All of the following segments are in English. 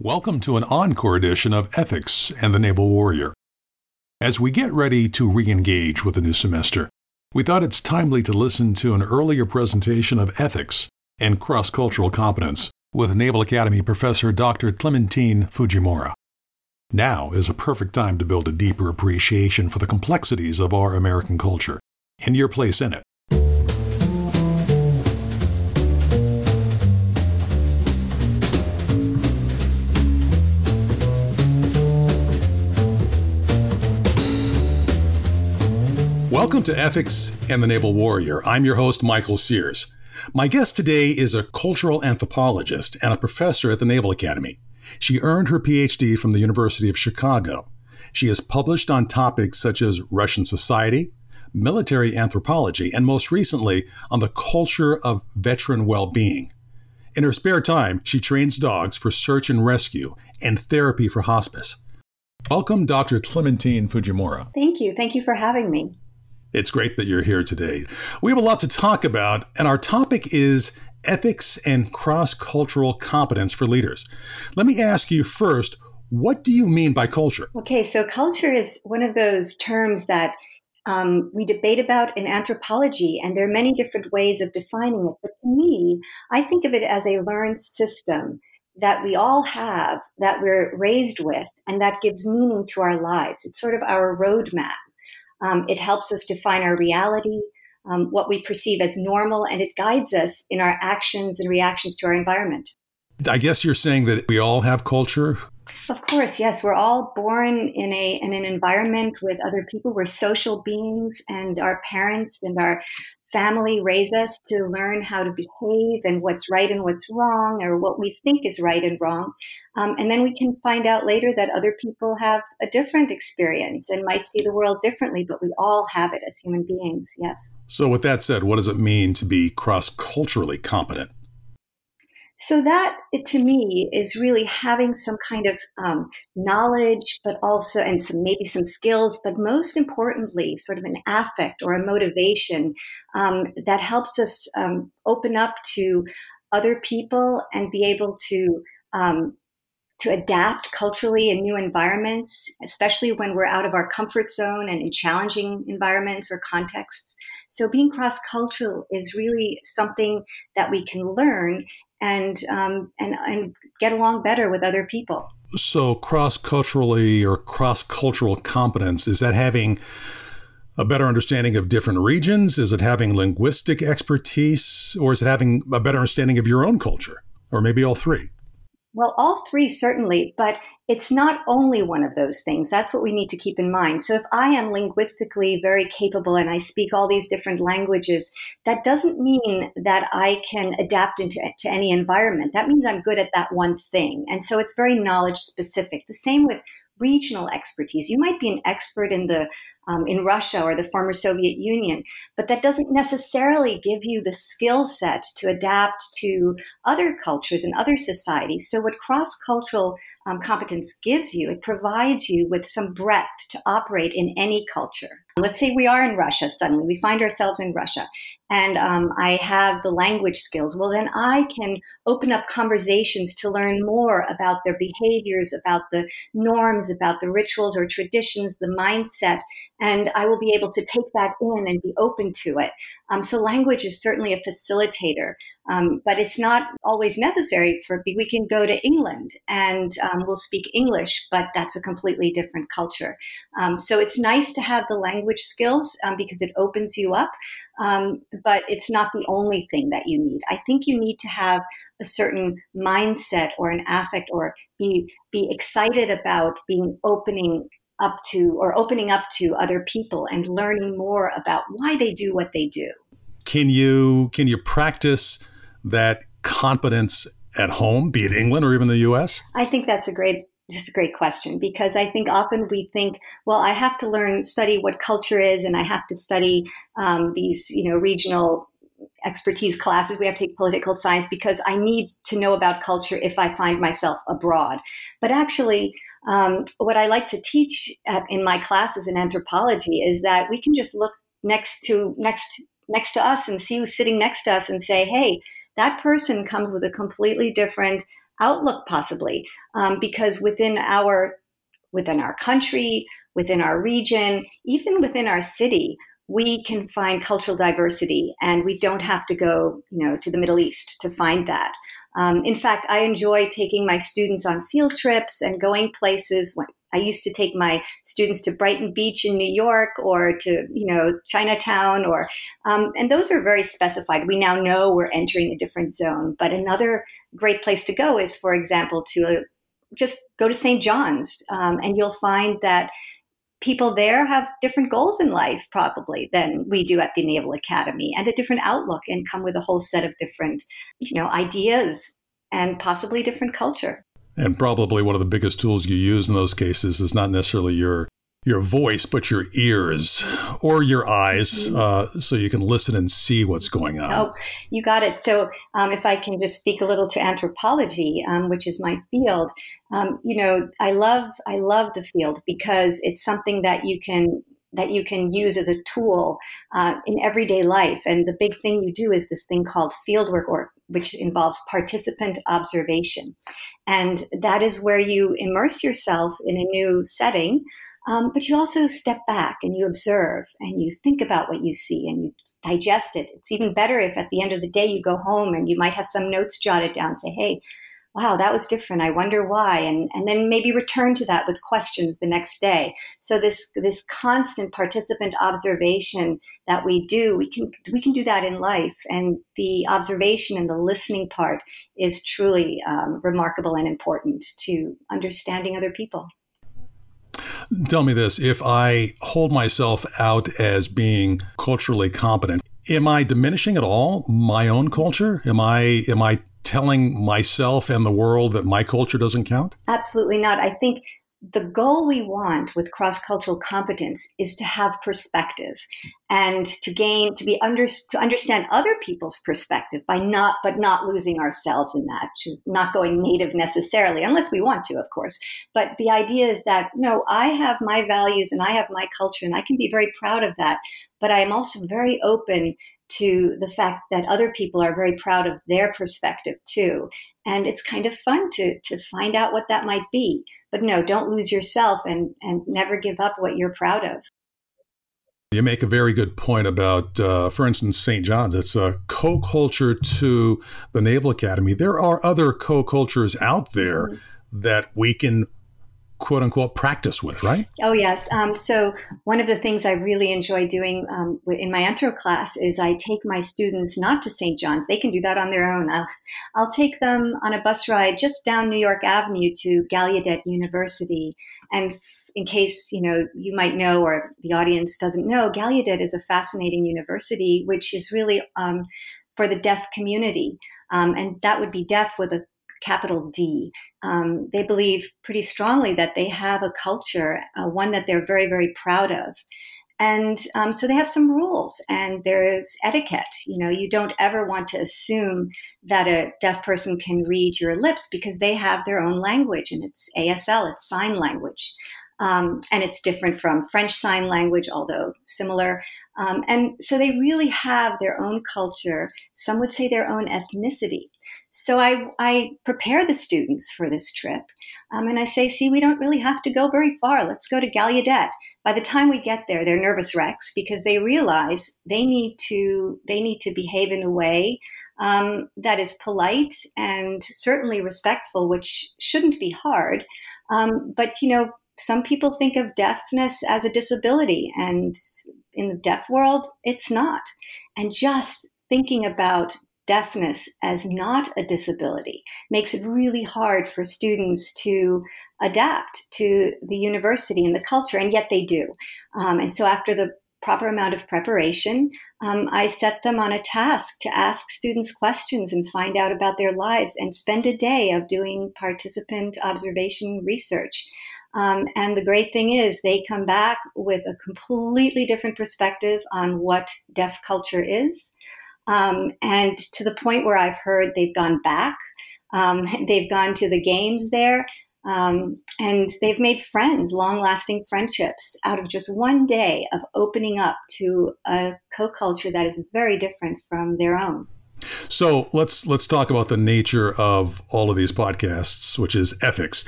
Welcome to an encore edition of Ethics and the Naval Warrior. As we get ready to re engage with the new semester, we thought it's timely to listen to an earlier presentation of ethics and cross cultural competence with Naval Academy professor Dr. Clementine Fujimura. Now is a perfect time to build a deeper appreciation for the complexities of our American culture and your place in it. Welcome to Ethics and the Naval Warrior. I'm your host, Michael Sears. My guest today is a cultural anthropologist and a professor at the Naval Academy. She earned her PhD from the University of Chicago. She has published on topics such as Russian society, military anthropology, and most recently on the culture of veteran well being. In her spare time, she trains dogs for search and rescue and therapy for hospice. Welcome, Dr. Clementine Fujimura. Thank you. Thank you for having me. It's great that you're here today. We have a lot to talk about, and our topic is ethics and cross cultural competence for leaders. Let me ask you first what do you mean by culture? Okay, so culture is one of those terms that um, we debate about in anthropology, and there are many different ways of defining it. But to me, I think of it as a learned system that we all have, that we're raised with, and that gives meaning to our lives. It's sort of our roadmap. Um, it helps us define our reality, um, what we perceive as normal, and it guides us in our actions and reactions to our environment. I guess you're saying that we all have culture. Of course, yes. We're all born in a in an environment with other people. We're social beings, and our parents and our family raise us to learn how to behave and what's right and what's wrong, or what we think is right and wrong. Um, and then we can find out later that other people have a different experience and might see the world differently, but we all have it as human beings, yes. So, with that said, what does it mean to be cross culturally competent? So that, to me, is really having some kind of um, knowledge, but also, and some maybe some skills, but most importantly, sort of an affect or a motivation um, that helps us um, open up to other people and be able to um, to adapt culturally in new environments, especially when we're out of our comfort zone and in challenging environments or contexts. So being cross cultural is really something that we can learn and um, and and get along better with other people. So cross culturally or cross cultural competence is that having a better understanding of different regions? Is it having linguistic expertise, or is it having a better understanding of your own culture, or maybe all three? Well, all three certainly, but it's not only one of those things. That's what we need to keep in mind. So if I am linguistically very capable and I speak all these different languages, that doesn't mean that I can adapt into to any environment. That means I'm good at that one thing. And so it's very knowledge specific. The same with regional expertise. You might be an expert in the um, in Russia or the former Soviet Union, but that doesn't necessarily give you the skill set to adapt to other cultures and other societies. So, what cross cultural um, competence gives you, it provides you with some breadth to operate in any culture. Let's say we are in Russia suddenly, we find ourselves in Russia, and um, I have the language skills. Well, then I can open up conversations to learn more about their behaviors, about the norms, about the rituals or traditions, the mindset, and I will be able to take that in and be open to it. Um, so language is certainly a facilitator, um, but it's not always necessary for. We can go to England and um, we'll speak English, but that's a completely different culture. Um, so it's nice to have the language skills um, because it opens you up, um, but it's not the only thing that you need. I think you need to have a certain mindset or an affect or be be excited about being opening up to or opening up to other people and learning more about why they do what they do. Can you can you practice that competence at home, be it England or even the US? I think that's a great just a great question because I think often we think, well, I have to learn, study what culture is, and I have to study um, these, you know, regional expertise classes. We have to take political science because I need to know about culture if I find myself abroad. But actually, um, what I like to teach at, in my classes in anthropology is that we can just look next to next next to us and see who's sitting next to us and say, hey, that person comes with a completely different outlook, possibly, um, because within our within our country, within our region, even within our city, we can find cultural diversity, and we don't have to go, you know, to the Middle East to find that. Um, in fact, I enjoy taking my students on field trips and going places. When, I used to take my students to Brighton Beach in New York or to, you know, Chinatown or, um, and those are very specified. We now know we're entering a different zone. But another great place to go is, for example, to uh, just go to St. John's, um, and you'll find that people there have different goals in life probably than we do at the Naval Academy and a different outlook and come with a whole set of different, you know, ideas and possibly different culture. And probably one of the biggest tools you use in those cases is not necessarily your your voice, but your ears or your eyes, mm-hmm. uh, so you can listen and see what's going on. Oh, you got it. So, um, if I can just speak a little to anthropology, um, which is my field, um, you know, I love I love the field because it's something that you can that you can use as a tool uh, in everyday life. And the big thing you do is this thing called fieldwork, or which involves participant observation, and that is where you immerse yourself in a new setting. Um, but you also step back and you observe and you think about what you see and you digest it. It's even better if at the end of the day you go home and you might have some notes jotted down, say, hey, wow, that was different. I wonder why. And, and then maybe return to that with questions the next day. So this, this constant participant observation that we do, we can, we can do that in life. And the observation and the listening part is truly um, remarkable and important to understanding other people. Tell me this if I hold myself out as being culturally competent, am I diminishing at all my own culture? Am I am I telling myself and the world that my culture doesn't count? Absolutely not. I think the goal we want with cross cultural competence is to have perspective and to gain to be under to understand other people's perspective by not but not losing ourselves in that not going native necessarily unless we want to of course. But the idea is that no i have my values and i have my culture and i can be very proud of that but i am also very open to the fact that other people are very proud of their perspective too. And it's kind of fun to to find out what that might be but no, don't lose yourself and, and never give up what you're proud of. You make a very good point about, uh, for instance, St. John's. It's a co culture to the Naval Academy. There are other co cultures out there mm-hmm. that we can quote unquote practice with, right? Oh, yes. Um, so, one of the things I really enjoy doing um, in my anthro class is I take my students not to St. John's. They can do that on their own. I'll, I'll take them on a bus ride just down New York Avenue to Gallaudet University. And in case you know you might know or the audience doesn't know, Gallaudet is a fascinating university, which is really um, for the deaf community. Um, and that would be deaf with a capital D. Um, they believe pretty strongly that they have a culture, uh, one that they're very, very proud of. And um, so they have some rules and there's etiquette. You know, you don't ever want to assume that a deaf person can read your lips because they have their own language and it's ASL, it's sign language. Um, and it's different from French Sign Language, although similar. Um, and so they really have their own culture. Some would say their own ethnicity. So I, I prepare the students for this trip. Um, and I say, see, we don't really have to go very far. Let's go to Gallaudet. By the time we get there, they're nervous wrecks because they realize they need to they need to behave in a way um, that is polite and certainly respectful, which shouldn't be hard. Um, but you know, some people think of deafness as a disability, and in the deaf world, it's not. And just thinking about deafness as not a disability makes it really hard for students to adapt to the university and the culture, and yet they do. Um, and so, after the proper amount of preparation, um, I set them on a task to ask students questions and find out about their lives and spend a day of doing participant observation research. Um, and the great thing is, they come back with a completely different perspective on what deaf culture is. Um, and to the point where I've heard they've gone back, um, they've gone to the games there, um, and they've made friends, long lasting friendships out of just one day of opening up to a co culture that is very different from their own. So let's let's talk about the nature of all of these podcasts, which is ethics.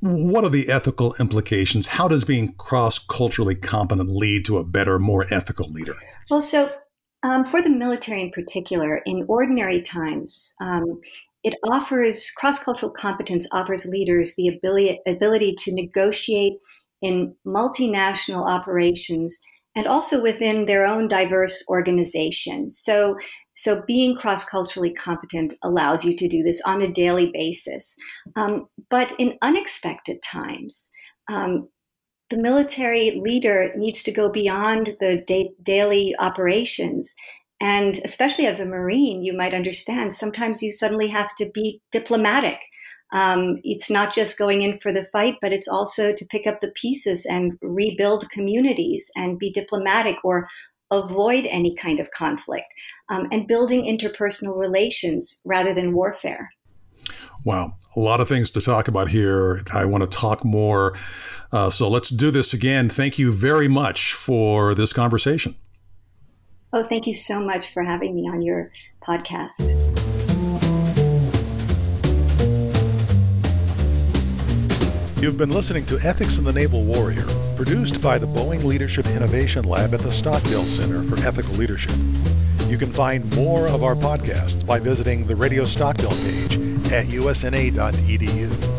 What are the ethical implications? How does being cross culturally competent lead to a better, more ethical leader? Well, so um, for the military in particular, in ordinary times, um, it offers cross cultural competence offers leaders the ability ability to negotiate in multinational operations and also within their own diverse organizations. So so being cross culturally competent allows you to do this on a daily basis. Um, but in unexpected times, um, the military leader needs to go beyond the da- daily operations. And especially as a Marine, you might understand sometimes you suddenly have to be diplomatic. Um, it's not just going in for the fight, but it's also to pick up the pieces and rebuild communities and be diplomatic or avoid any kind of conflict um, and building interpersonal relations rather than warfare. Wow, a lot of things to talk about here. I want to talk more. Uh, so let's do this again. Thank you very much for this conversation. Oh, thank you so much for having me on your podcast. You've been listening to Ethics in the Naval Warrior, produced by the Boeing Leadership Innovation Lab at the Stockdale Center for Ethical Leadership. You can find more of our podcasts by visiting the Radio Stockdale page at usna.edu.